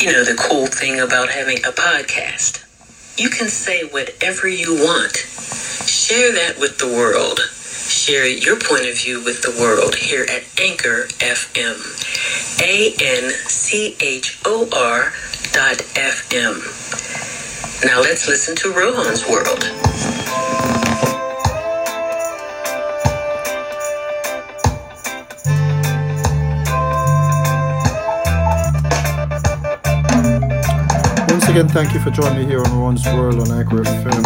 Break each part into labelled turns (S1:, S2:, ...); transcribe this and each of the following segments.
S1: You know, the cool thing about having a podcast. You can say whatever you want. Share that with the world. Share your point of view with the world here at Anchor FM. A N C H O R dot FM. Now let's listen to Rohan's World.
S2: Again, thank you for joining me here on Ron's World on Anchor FM,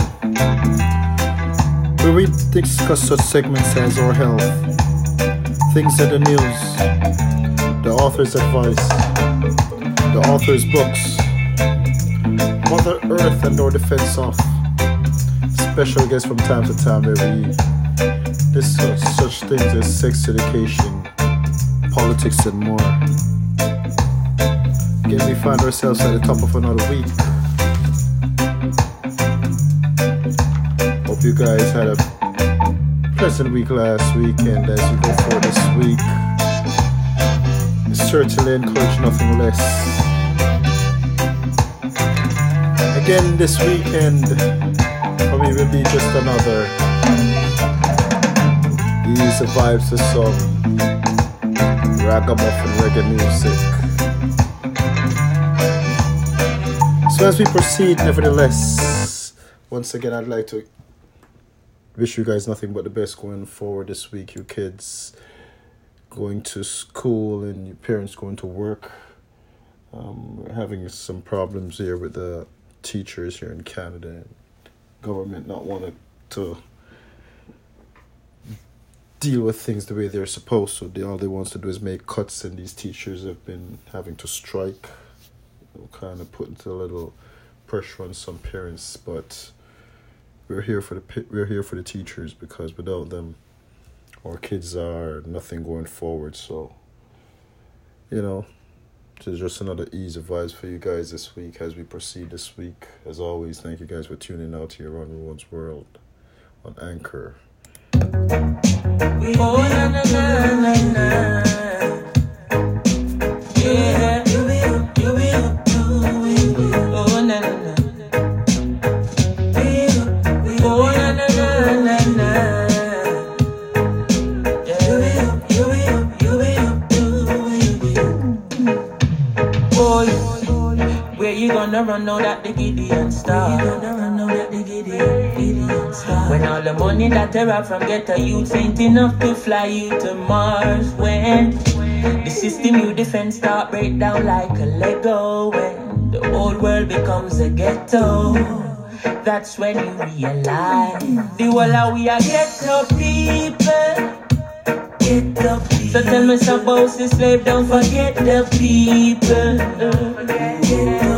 S2: where we discuss such segments as our health, things in the news, the author's advice, the author's books, Mother Earth and our defense of, special guests from time to time where we discuss such things as sex education, politics, and more. Again, we find ourselves at the top of another week. Hope you guys had a pleasant week last weekend as you go for this week. Certainly encourage nothing less. Again, this weekend me will be just another ease the vibes to some ragamuffin reggae music. So as we proceed, nevertheless, once again, I'd like to wish you guys nothing but the best going forward this week. You kids going to school and your parents going to work. Um, we're having some problems here with the teachers here in Canada and government not wanting to deal with things the way they're supposed to. All they want to do is make cuts, and these teachers have been having to strike kind of putting a little pressure on some parents, but we're here for the we're here for the teachers because without them, our kids are nothing going forward. So, you know, it's just another easy vibes for you guys this week as we proceed this week. As always, thank you guys for tuning out here on Rowan's World on Anchor.
S3: Oh, na, na, na, gonna run now that the Gideon star? Where you gonna run now that the Gideon, Gideon star? When all the money that they rob from get a youth ain't enough to fly you to Mars. When the system you defend start break down like a Lego. When the old world becomes a ghetto. That's when you realize the of we are ghetto people. Get the people. So tell me some boss the slave, don't forget the people. Get the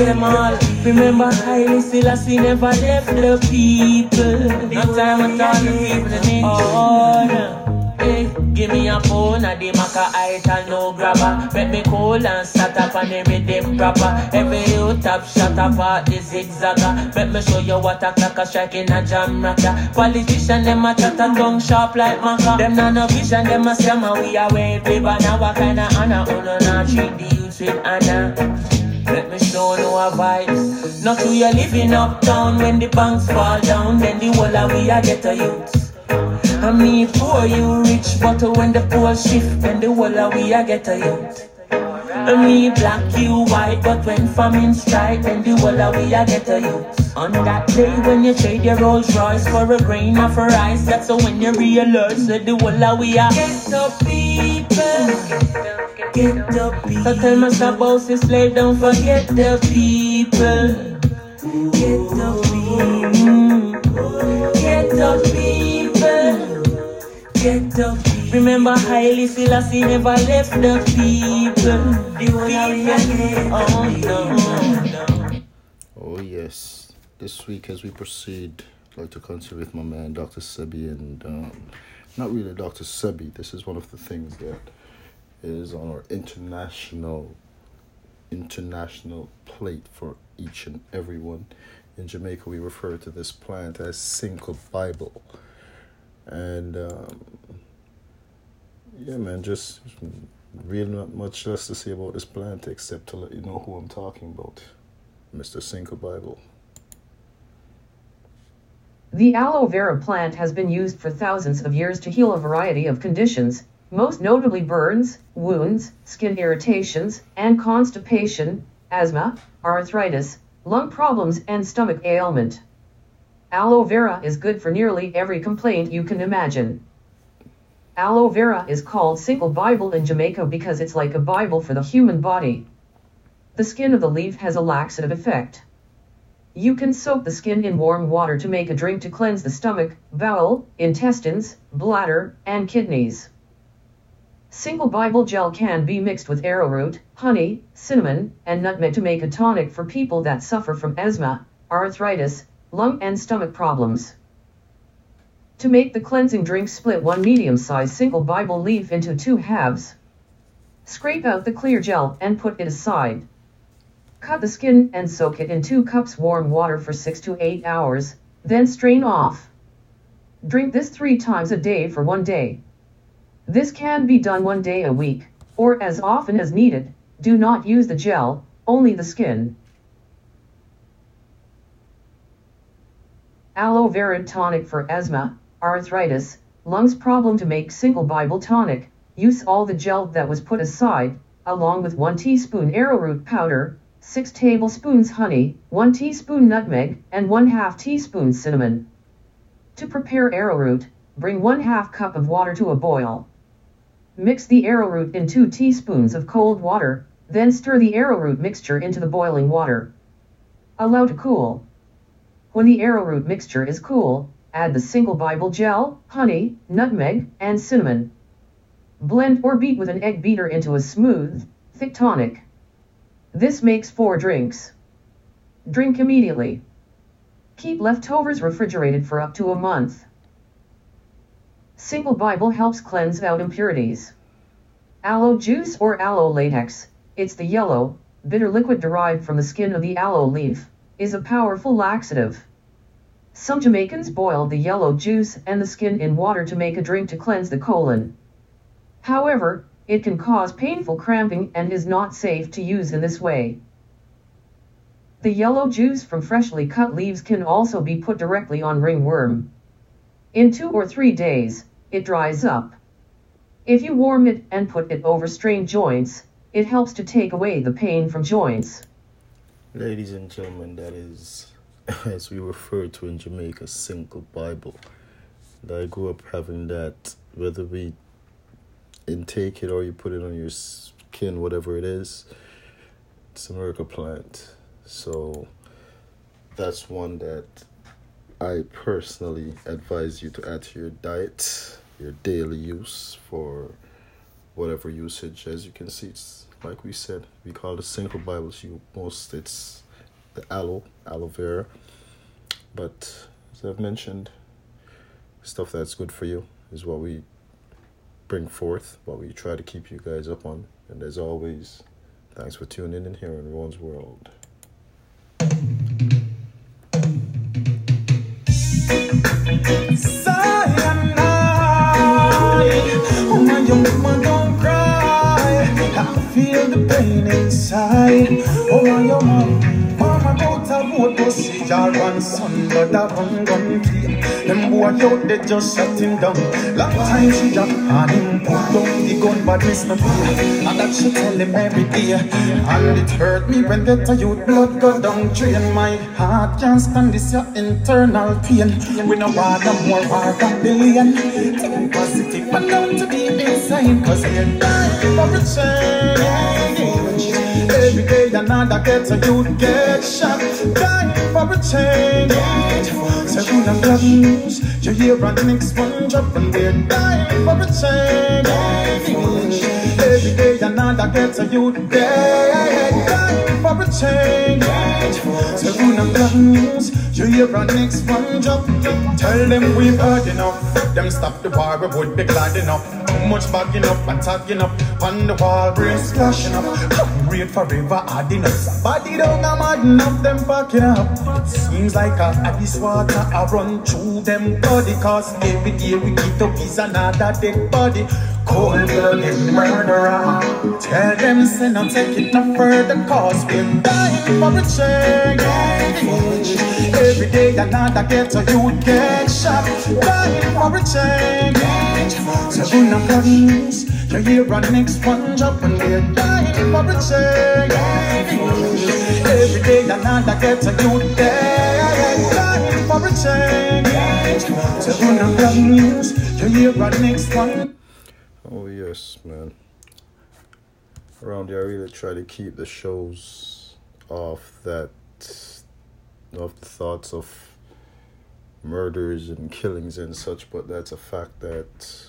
S3: Call them all. Remember, Haile Selassie never left the people. No time at all, the people in Oh. Hey, give me a phone, a the maca height no grabber. Make me cool and start up and every day proper. Every you tap shut up at the zigzagger. Make me show you what a cracker striking a jam rocker. Politician them a chat a tongue sharp like maca. Them not no vision, them a scammer. We are way paper now. What kind of honor? Oh no, treat the youth with honor. Let me show no a vibes. Not to you're living uptown when the banks fall down, then the whole of we a get a youth. I mean poor you rich, but when the poor shift, then the whole of we a get a youth. I mean black you white, but when famine strike, then the whole of we a get a youth. On that day when you trade your Rolls Royce for a grain of rice, that's when you realize that the whole of we a get the people. Get the people. So tell me some about the slave, don't forget the people. Get the people. Get the people. Get the people. Remember Haile Selassie never left the people. The one that we. Oh no.
S2: Oh yes, this week as we proceed, I'd like to continue with my man Dr. Sebi and um, not really Dr. Sebi. This is one of the things that is on our international international plate for each and everyone. In Jamaica, we refer to this plant as Sinkle Bible, and um, Yeah, man, just really not much else to say about this plant except to let you know who I'm talking about. Mr. Sinkle Bible.
S4: The aloe vera plant has been used for thousands of years to heal a variety of conditions, most notably burns, wounds, skin irritations, and constipation, asthma, arthritis, lung problems, and stomach ailment. Aloe vera is good for nearly every complaint you can imagine. Aloe vera is called Sinkle Bible in Jamaica because it's like a Bible for the human body. The skin of the leaf has a laxative effect. You can soak the skin in warm water to make a drink to cleanse the stomach, bowel, intestines, bladder, and kidneys. Sinkle Bible gel can be mixed with arrowroot, honey, cinnamon, and nutmeg to make a tonic for people that suffer from asthma, arthritis, lung and stomach problems. To make the cleansing drink split one medium-sized single Bible leaf into two halves. Scrape out the clear gel and put it aside. Cut the skin and soak it in 2 cups warm water for 6 to 8 hours, then strain off. Drink this 3 times a day for 1 day. This can be done 1 day a week, or as often as needed. Do not use the gel, only the skin. Aloe vera tonic for asthma, arthritis, lungs problem to make single Bible tonic. Use all the gel that was put aside, along with 1 teaspoon arrowroot powder, 6 tablespoons honey, 1 teaspoon nutmeg, and 1 half teaspoon cinnamon. To prepare arrowroot, bring 1 half cup of water to a boil. Mix the arrowroot in 2 teaspoons of cold water, then stir the arrowroot mixture into the boiling water. Allow to cool. When the arrowroot mixture is cool, add the single Bible gel, honey, nutmeg, and cinnamon. Blend or beat with an egg beater into a smooth, thick tonic. This makes four drinks. Drink immediately. Keep leftovers refrigerated for up to a month. Sinkle Bible helps cleanse out impurities. Aloe juice or aloe latex, it's the yellow, bitter liquid derived from the skin of the aloe leaf, is a powerful laxative. Some Jamaicans boil the yellow juice and the skin in water to make a drink to cleanse the colon. However, it can cause painful cramping and is not safe to use in this way. The yellow juice from freshly cut leaves can also be put directly on ringworm. In two or three days, it dries up. If you warm it and put it over strained joints, it helps to take away the pain from joints.
S2: Ladies and gentlemen, that is, as we refer to in Jamaica, single Bible. I grew up having that, whether we intake it or you put it on your skin, whatever it is. It's a miracle plant. So that's one that I personally advise you to add to your diet, your daily use for whatever usage. As you can see, it's like we said, we call the Sinkle Bibles. You most it's the aloe, aloe vera. But as I've mentioned, stuff that's good for you is what we bring forth, what we try to keep you guys up on. And as always, thanks for tuning in here in Ron's World.
S5: Oh feel the pain inside. Oh young mom, mama road to see your grandson, but that run gun free. Them boy out there just shut him down. Long time she just had him put down the gun, but miss no fear. And that she tell him every day. And it hurt me when get a youth blood go down drain. My heart can't stand this your internal pain. We no no more war than billion. Think positive and down to the inside, cause we're dying for a change. Every day another gets a youth get shot. Dying for a change. The bad news? You hear a next one drop and we're dying for a change. Every day another gets a youth dead. Dying for a change. The bad news? You hear a next one drop. Tell them we've heard enough. Them stop the war, we would be glad enough. Too much bagging up and tagging up. On the wall, brains flashing up. Read forever, up. Body down, I'm adding up, them backing up. Seems like a ice water, I run through them body. Cause every day we get up is another dead body. Cold blooded murderer. Tell them, not take it no further. Cause we're dying for a change. Every day another ghetto you get shot. Dying for a change. So not please. You hear our next one drop and we're dying for a change. Every day ghetto you get dying for a change. So not please. You hear our next one.
S2: Oh yes, man. Around here, I really try to keep the shows off that, off the thoughts of murders and killings and such. But that's a fact that,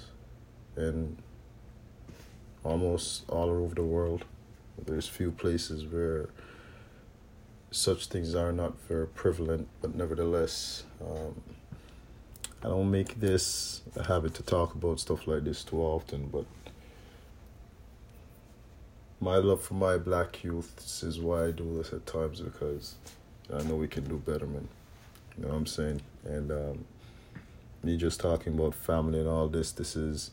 S2: in almost all over the world, there's few places where such things are not very prevalent. But nevertheless, um, I don't make this a habit to talk about stuff like this too often, but my love for my black youth is why I do this at times because I know we can do better, man. You know what I'm saying? And um, me just talking about family and all this, this is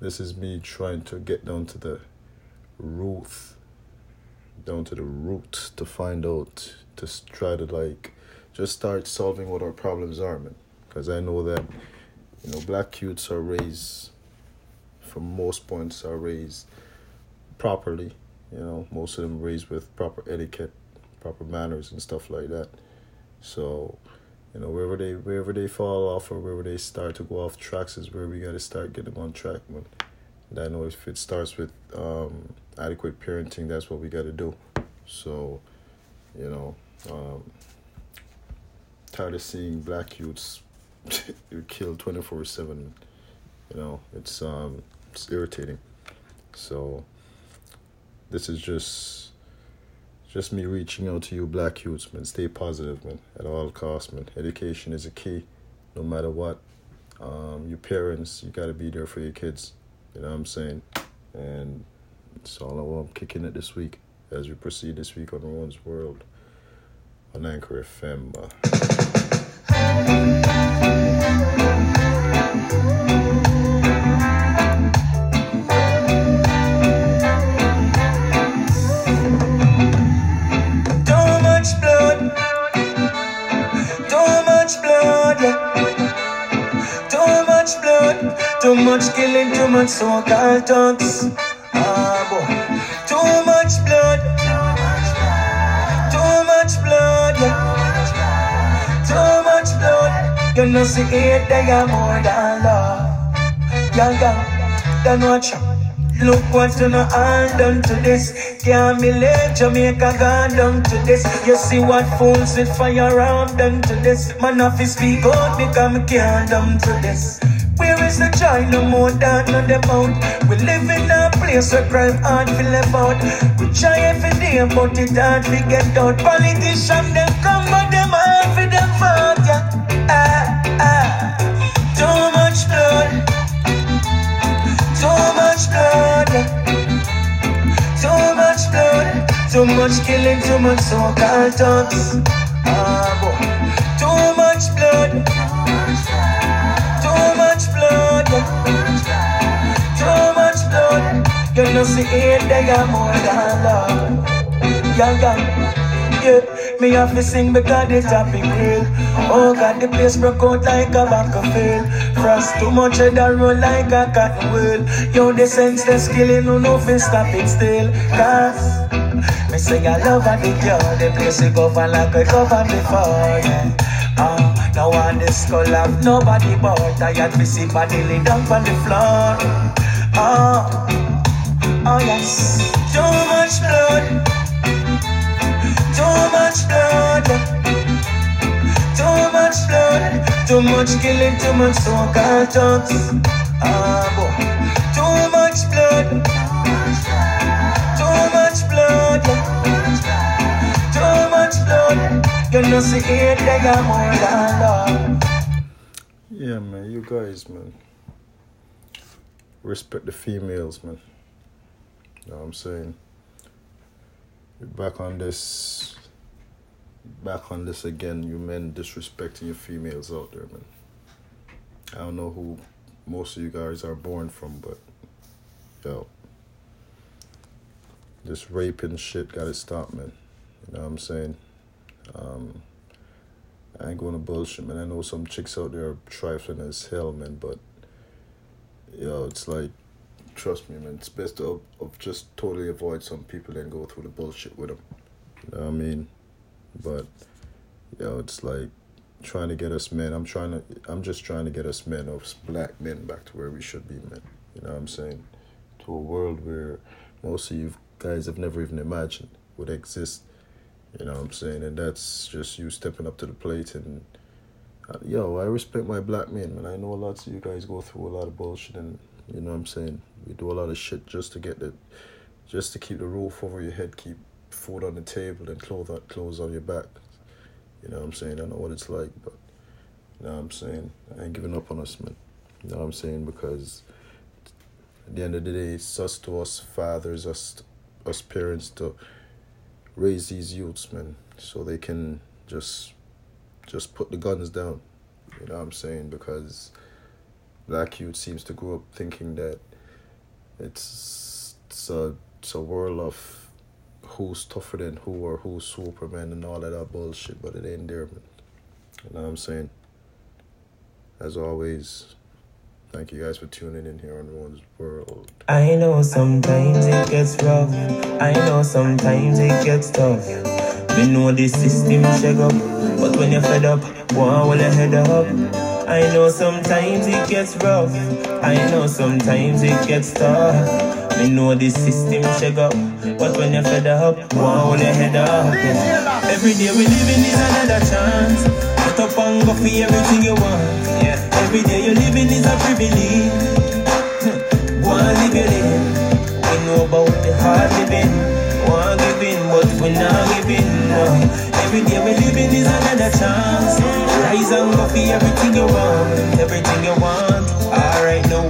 S2: this is me trying to get down to the root, down to the root to find out, to try to like just start solving what our problems are, man. Because I know that you know black youths are raised, for most points, are raised properly. You know, most of them raised with proper etiquette, proper manners, and stuff like that. So, you know, wherever they wherever they fall off or wherever they start to go off tracks is where we got to start getting them on track, man. And I know if it starts with um, adequate parenting, that's what we got to do. So, you know, um, tired of seeing black youths killed twenty four seven. You know, it's um, it's irritating. So, this is just just me reaching out to you black youths man. Stay positive man at all costs man. Education is a key no matter what. Um, your parents you got to be there for your kids you know what i'm saying? And it's all i'm kicking it this week as we proceed this week on Rowan's World on Anchor FM.
S6: Too much killing. Too much so-called thugs. Ah, boy. Too much blood. Too much blood. Too much blood. You know, see it, they are more than love. Younger than what you Look what you know all done to this. Can't believe Jamaica gone down to this. You see what fools with firearm done to this. Man off his speak out because me can't down to this. Where is the joy no more than on the mount? We live in a place where crime hard to live out. We try every day but it hard to get out. Politicians them come but them hard for them vote. Yeah. Ah, ah. Too much blood. Too much blood, too much blood, too much killing, too much so-called thugs. Ah, You see it, they got more than love. Yeah, yeah. Me have to sing because the topic real. Oh God, the place broke out like a battlefield. Frost too much of that roll like a cotton wool. Yo, the senseless killing, no no fi stop it still. Cause me say I love and the girl, the place we govern like we govern before. Yeah. Uh, now on the skull have nobody but I had to see body lay down on the floor. Oh, oh yes, too much blood. Too much blood, too much blood, too much killing, too much so-called thugs. Ah, boy. Too much blood, too much blood, too much blood. You know, see it, they got more than love.
S2: yeah, man, you guys, man. respect the females, man. You know what I'm saying? Back on this. Back on this again. You men disrespecting your females out there, man. I don't know who most of you guys are born from, but yo, this raping shit gotta stop, man. You know what I'm saying? Um, I ain't going to bullshit, man. I know some chicks out there are trifling as hell, man, but yo, it's like, trust me, man. It's best to of just totally avoid some people and go through the bullshit with them. You know what I mean? But yo, it's like trying to get us men. I'm trying to. I'm just trying to get us men, us black men, back to where we should be, man. You know what I'm saying? To a world where most of you guys have never even imagined would exist. You know what I'm saying? And that's just you stepping up to the plate and. Uh, yo, I respect my black men, man. I know a lot of you guys go through a lot of bullshit, and you know what I'm saying. We do a lot of shit just to get the, just to keep the roof over your head, keep food on the table, and clothes clothes on your back. You know what I'm saying? I know what it's like, but you know what I'm saying? I ain't giving up on us, man. You know what I'm saying? Because at the end of the day, it's us to us fathers, us us parents to raise these youths, man, so they can just just put the guns down. You know what I'm saying? Because black youth seems to grow up thinking that it's it's a it's a world of who's tougher than who or who's Superman and all of that bullshit, but it ain't there, man. You know what I'm saying? As always, thank you guys for tuning in here on One's World.
S7: I know sometimes it gets rough. I know sometimes it gets tough. We know the system shake up, but when you're fed up, one will head up. I know sometimes it gets rough. I know sometimes it gets tough. Me know the system shake up, but when you're fed up, hold your head up. Every day we living is another chance. Get up and go for everything you want. Yeah. Every day you living is a privilege. One live your life. We know about the hard living. One giving, but we're not giving. No. Every day we living is another chance. Rise and go for everything you want. Everything you want. Alright now.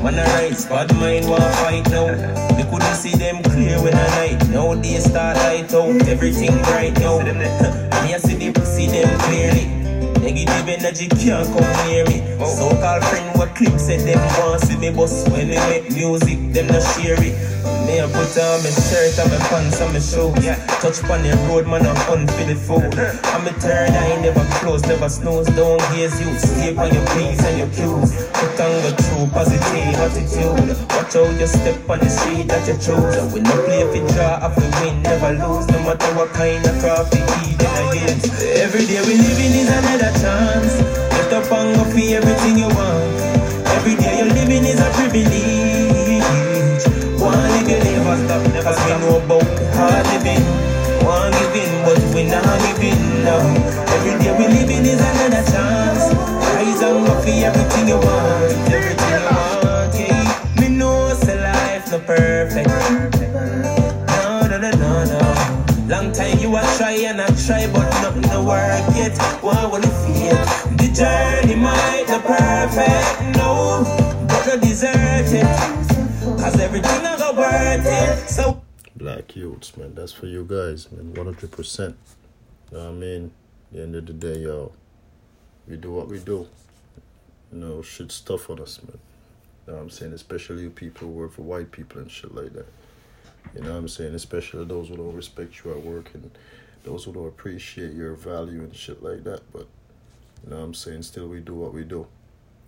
S7: Man a rise, bad mind want fight now. We couldn't see them clear when I night. Now they start light out, everything bright now. Me I see them, see them clearly. Negative energy can't come near me. Oh. So-called friend what clip said them want see me bust when we make music, them not share it. Me a put on my shirt and my pants and my shoes. Yeah. Touch on the road, man, I'm on for the food. I'm a third eye, never close, never snooze. Don't gaze you, stay on your P's and your Q's. Put on the true positive attitude. Watch out your step on the street that you choose. We no play if you draw, if we win, never lose. No matter what kind of craft we eat, again. Every day we living is another chance. Get up and go for everything you want. Every day you're living is a privilege. Stop, never Cause we know about hard living One giving, but we not giving now Every day we living is another chance Rise and go for everything you want Everything you want, yeah Me know it's life not perfect No, no, no, no, no Long time you a try and I try, but nothing to work yet. Why would you feel? The journey might not perfect, no, but I deserve it. Cause everything worth it. So
S2: Black youths, man, that's for you guys, man. One hundred percent. You know what I mean? The end of the day, yo, we do what we do. You know, shit stuff on us, man. You know what I'm saying? Especially you people who work for white people and shit like that. You know what I'm saying? Especially those who don't respect you at work and those who don't appreciate your value and shit like that. But you know what I'm saying? Still we do what we do.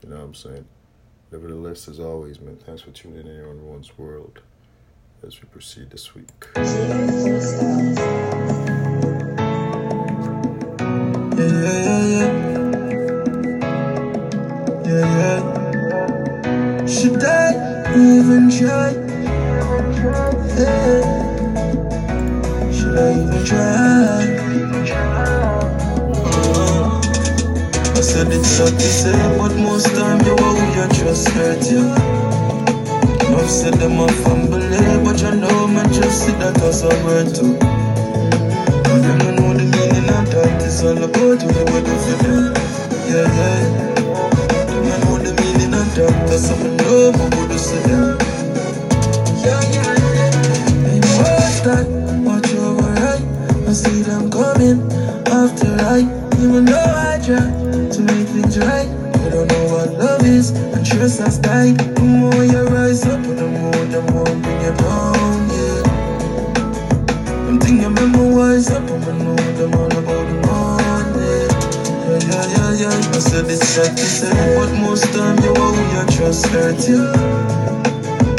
S2: You know what I'm saying? Nevertheless, as always, man, thanks for tuning in on One's World as we proceed this week. Yeah,
S7: yeah, yeah. Should I even try? Yeah. Said it's hard to say, but most time you are who you trust hurt you. Enough said them a fumble, but you know me just see that as a word too. But them don't know the meaning of that. It's all about you, what you feel. Yeah, yeah. Them don't know the meaning of
S6: doctor, so I know my good is them. And what's that? And trust has died. The more you rise up, the more them won't bring you down. Yeah. Them thing you memorize up, and I know them all about the money. Yeah, yeah, yeah, yeah. I said it's like you said, but most time you are who you trust hurt you.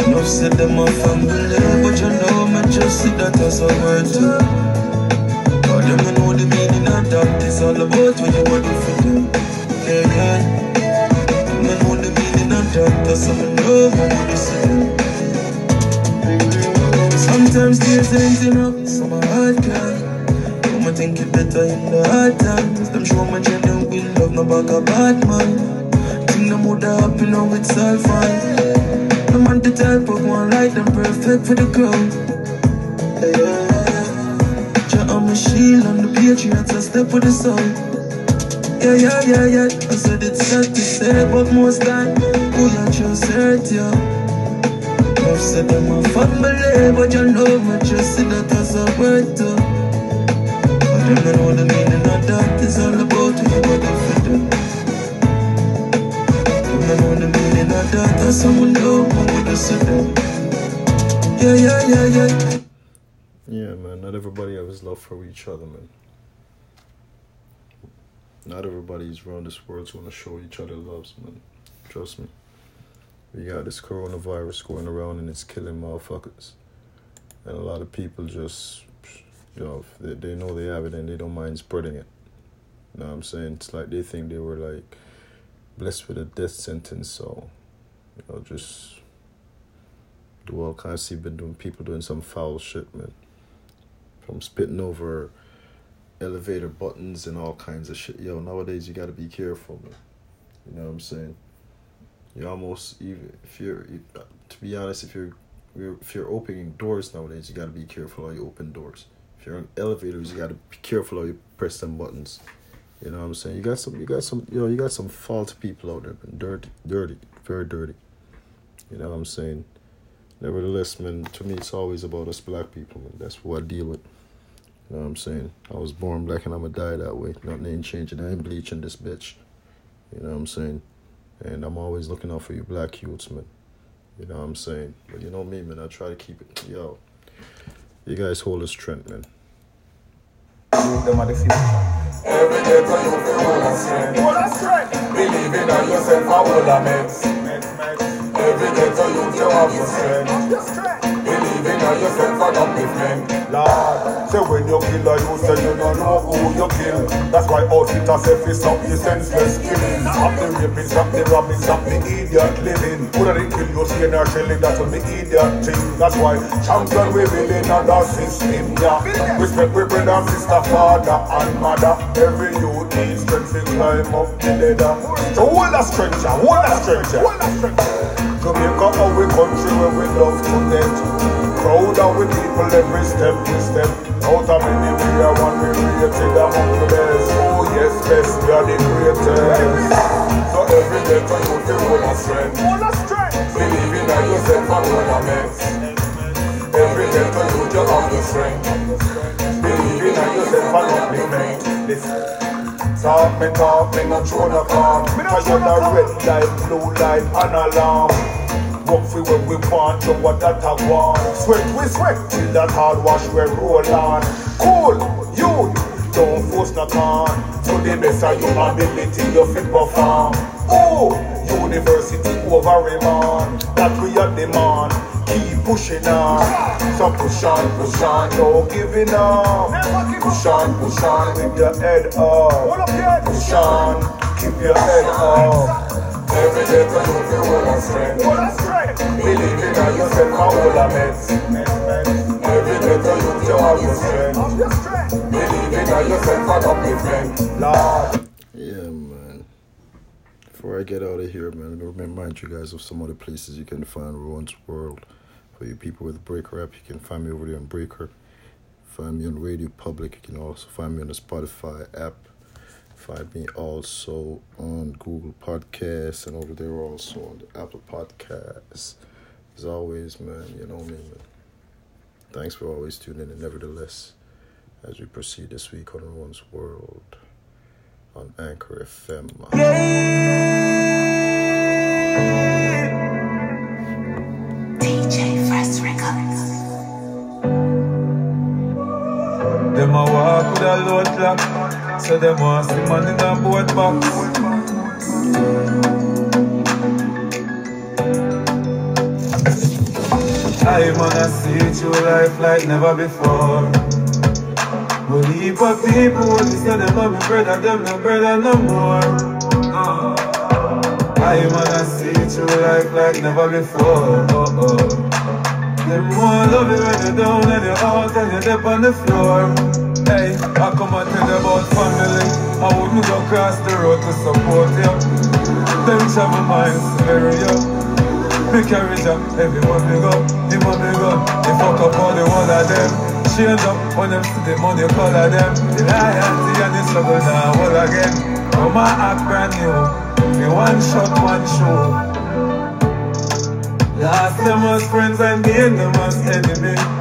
S6: Enough said them a family, but you know me just see that as a word too. But them you know the meaning of that is all about what you want to them. Yeah, yeah. Sometimes tears ain't enough, so my heart cry. I'ma think it better in the hard times. Them show my genuine love, no back a bad man. Think them woulda happy now it's all fine. No man the type of one like them perfect for the crowd. Yeah, yeah. On my shield, I'm the patriots, I step with the sun. Yeah, yeah, yeah, yeah. I said it's sad to say, but most time, who you trust hurt you. I've said them a family, but you know me just see that as a word too. But them don't know the meaning of that is all about you got for them. Them don't know the meaning of that, that's we know when we just see them. Yeah, yeah, yeah, yeah.
S2: Yeah, man. Not everybody has love for each other, man. Not everybody's around this world's gonna show each other loves, man. Trust me. We got this coronavirus going around and it's killing motherfuckers. And a lot of people just, you know, they, they know they have it and they don't mind spreading it. You know what I'm saying? It's like they think they were like blessed with a death sentence, so, you know, just do all kinds of been doing people doing some foul shit, man. From spitting over elevator buttons and all kinds of shit. Yo, nowadays you gotta be careful, man. You know what I'm saying? You almost even if you're to be honest, if you're if you're opening doors nowadays, you gotta be careful how you open doors. If you're in elevators, you gotta be careful how you press them buttons. You know what I'm saying? You got some, you got some, you know, you got some faulty people out there, man. Dirty, dirty, very dirty. You know what I'm saying? Nevertheless, man, to me, it's always about us black people, man. That's what I deal with. You know what I'm saying? I was born black and I'm gonna die that way. Nothing ain't changing. I ain't bleaching this bitch. You know what I'm saying? And I'm always looking out for you black youths, man. You know what I'm saying? But you know me, man. I try to keep it. Yo, you guys hold the strength, man.
S8: Them are the future.
S9: Every day to you feel hold a strength.
S8: Hold a strength.
S9: Believe in yourself and hold a. Every day to you you have your strength.
S8: Your strength.
S9: Believe in yourself and upliftment.
S8: Lord, say when you kill a you say you don't know who you kill. That's why outfitter say fi stop the senseless killing. Stop the raping, stop the robbing, stop the idiot living. Who they kill you see their shelling, that's what the idiot thing. That's why champion we building another system, yeah. Respect we brother, sister, father and mother. Every youth needs strength to climb up the ladder. So hold a yeah, hold a yeah. Hold a strength. Jamaica, our country where we love to get. Proud of we people every step we step. Out of many we are one we rated among the best. Oh yes, best we are the greatest. So every day to you feel hold a strength. A.
S9: Believe in yourself and hold a meds. Every day to you you have your strength.
S8: Believe in yourself and upliftment. Listen. Talk me, talk me, not show no calm. Cause you're the red light, blue light, and alarm. Work for when we want, to what that I want. Sweat we sweat, till that hard wash we roll on. Cool, you, don't force no con. To the best of your ability, you fit perform. Oh, university over a man. That we are demand. Keep pushing on. So push on, push on, no giving up. Push on, push on with your head up. Push on, keep your head up.
S9: Every day to you feel a strength. Your strength.
S8: Lord.
S2: Yeah, man. Before I get out of here, man, let me remind you guys of some other places you can find Rowan's World. For you people with Breaker app, you can find me over there on Breaker. Find me on Radio Public. You can also find me on the Spotify app. Find me also on Google Podcasts and over there also on the Apple Podcasts. As always, man, you know me, man. Thanks for always tuning in, nevertheless, as we proceed this week on One's World on Anchor FM.
S10: DJ Fresh Records.
S11: Them a walk with a load clock, so them want see man in a boat box. I wanna see through life like never before. But heap of people want to say them are my brother, them no brother no more. Uh. I wanna see through life like never before. Them more love you when you're down and you're out and you're deep on the floor. Hey, I come and tell you about family. I wouldn't go across the road to support you. Them travel to bury you. Me carry job, everyone go, him and me go. They fuck up all the one of them. Change up when them see the money color them. The loyalty and the struggle now all again. Come on, act brand new. Me one shot, one show. Last them as friends and gain them as enemy.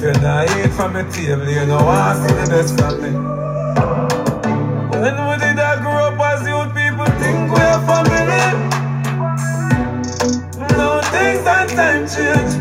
S11: If not eat from the table, you know I see the best from me. When we did I grow up as youth, people think we're family. No things and time change,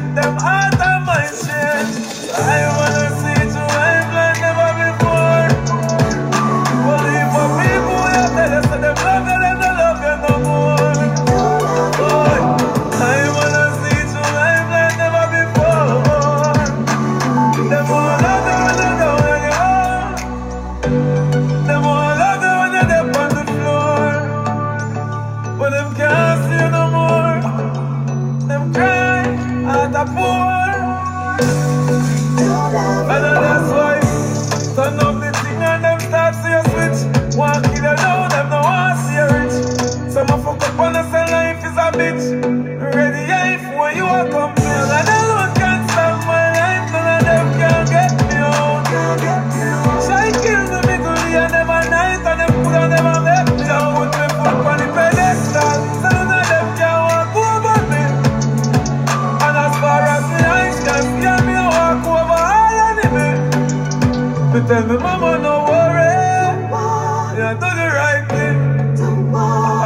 S11: do the.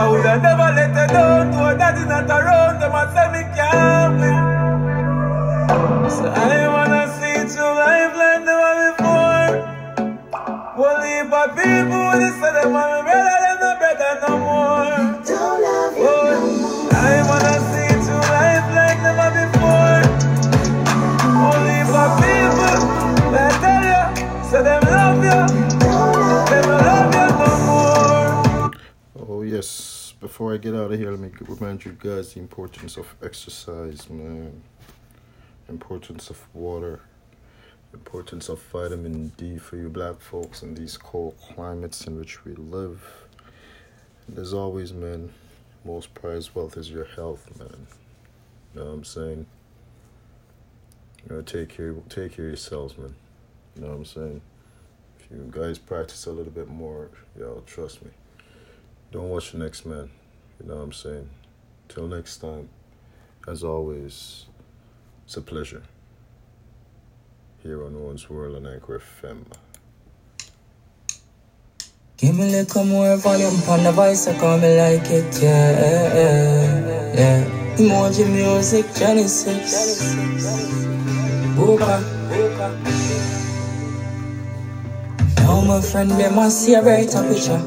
S11: I would have never let her down, to daddy not around, them a say me can't win. So I wanna see through life like never before. Well, if a people they say them are my brother, them no brother no more. Before
S2: I get out of here, let me remind you guys the importance of exercise, man. Importance of water. Importance of vitamin D for you black folks in these cold climates in which we live. And as always, man, most prized wealth is your health, man. You know what I'm saying? You know, take care take care of yourselves, man. You know what I'm saying? If you guys practice a little bit more, y'all trust me. Don't watch the next man. You know what I'm saying? Till next time, as always, it's a pleasure. Here on Owen's World on Anchor FM.
S10: Give me a little more volume on the voice, I call me like it, yeah, yeah, yeah. Emoji music, Genesis. Booka. Now my friend, them a see a brighter picture.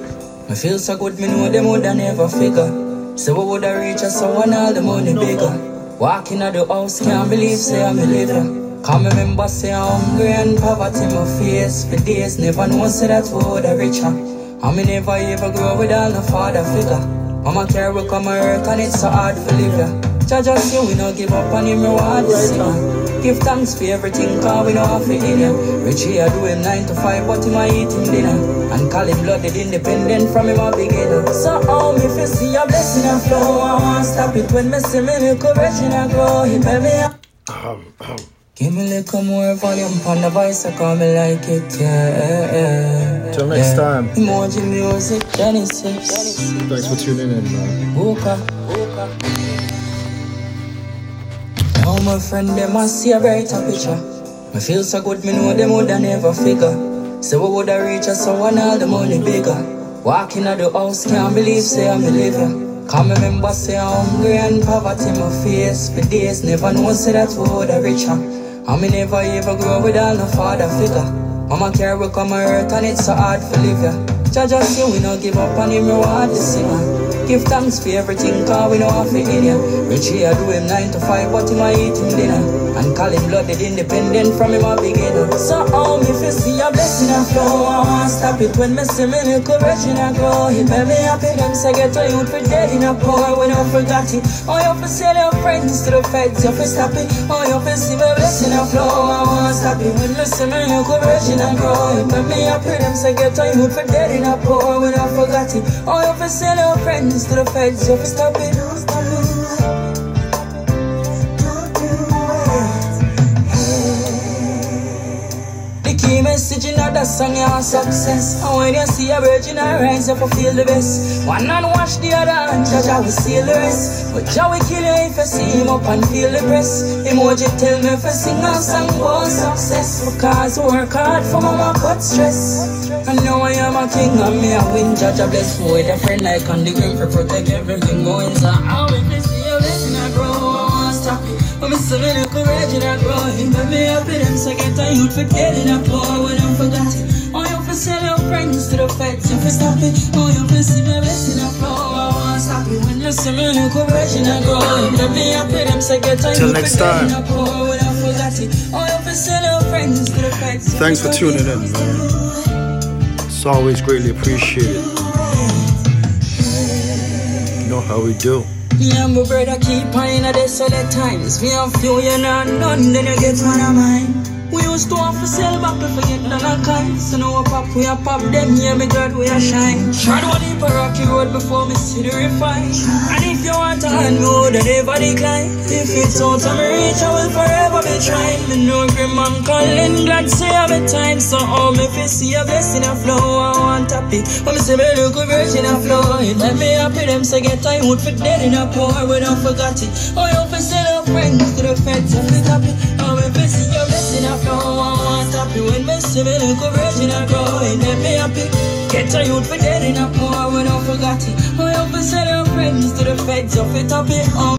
S10: Me feel so good, me know them woulda never figure. So we woulda reach us so one all the money bigger. Walking out the house, can't believe say I'm a liver. Come remember say I'm hungry and poverty my face for days. Never know say that we woulda richer. And me never ever grow without no father figure. Mama care will come work and it's so hard to live ya. Judge us you, we no give up on him reward the sinner. Give thanks for everything, cause we know have it in ya. Richie I do him 9 to 5, but him I eat him dinner. And call him blooded independent from him a beginner. So how me fi see a blessing a flow, I want stop it when me see me little virgin a grow. He tell me
S2: Um, um,
S10: Give me a little more volume on the voice, I call me like it, yeah.
S2: Till next
S10: yeah.
S2: time.
S10: Emoji music, Genesis.
S2: Thanks for tuning in, man.
S10: Wooka. Now my friend, them I see a brighter picture. Me feel so good, me know them would never figure. Say we would have reached us, so one all the money bigger. Walking out the house, can't believe, say I'm a living. Come remember, say I'm hungry and poverty my face for days. Never know, say that we would have richer. And me never ever grow without no father figure. Mama care we come earth and it's so hard to live ya. Jah just say we no give up on him reward the singer. Give thanks for everything cause we know have it in ya. Rich here do him 9 to 5 but him a eat him dinner. And call him blooded independent from him a beginner. So how me fi see a blessing a flow I want stop it when me see little virgin a grow. It make me happy them say get a youth for dead in a poor when I forgot it. Oh you fi sell your friends to the feds you fi stop it. Oh you fi see me blessing a flow I want stop it when me see little virgin a grow. It make me happy them say get a youth for dead in a poor when I forgot it. Oh you fi sell your friends to the feds you fi. Stop it. Message in that song your success. And when you see a virgin rise, you feel the best. One hand wash the other and judge how we seal the rest. But Jah will kill you if you see him up and feel the press. Emoji tell me if you sing a song about success. Because work hard for mama cut stress. And now I am a king and me a win. Judge a bless with a friend like on the green for protect everything going. So how you it. When me see me look courage and I grow, it make me happy. Them say get a youth for dead in a poor when I forgot it. Oh, you for sell your friends to the feds, you for stop it. Oh, you for see me blessing I flow, I won't stop it. When you see me courage and I grow, it make me happy. Them say get a
S2: Till
S10: youth
S2: next
S10: for dead in
S2: time.
S10: a I forgot it. Oh, you for sell your friends to the feds.
S2: Thanks for tuning in, man. It's always greatly appreciated. You know how we do.
S10: Me and my brother keep on in a desolate times. Me and few you know none, then you get one of mine. We used to have to sell back to forget none of kind. So now we pop, we a pop them, yeah, me God, we a shine. Tried one deep a rocky road before me see the refine. And if you want a hand, me would never decline. If it's out of me reach, I will forever be trying. Me know grim man calling, glad say I'm a time. So all me fi see a blessing a flow, I want happy. When me see me look a virgin a flow, it make me happy. Them say get time wood for dead in a poor, we don't forgot it. Oh, you fi sell your friends to the feds, you fi stop it. Oh, me see your blessing a flow, I want happy. When me see me look a virgin a grow, it make me happy. Get a youth for dead in a poor, we don't forgot it. Oh, you fi sell your friends to the feds, you fi stop it. Oh,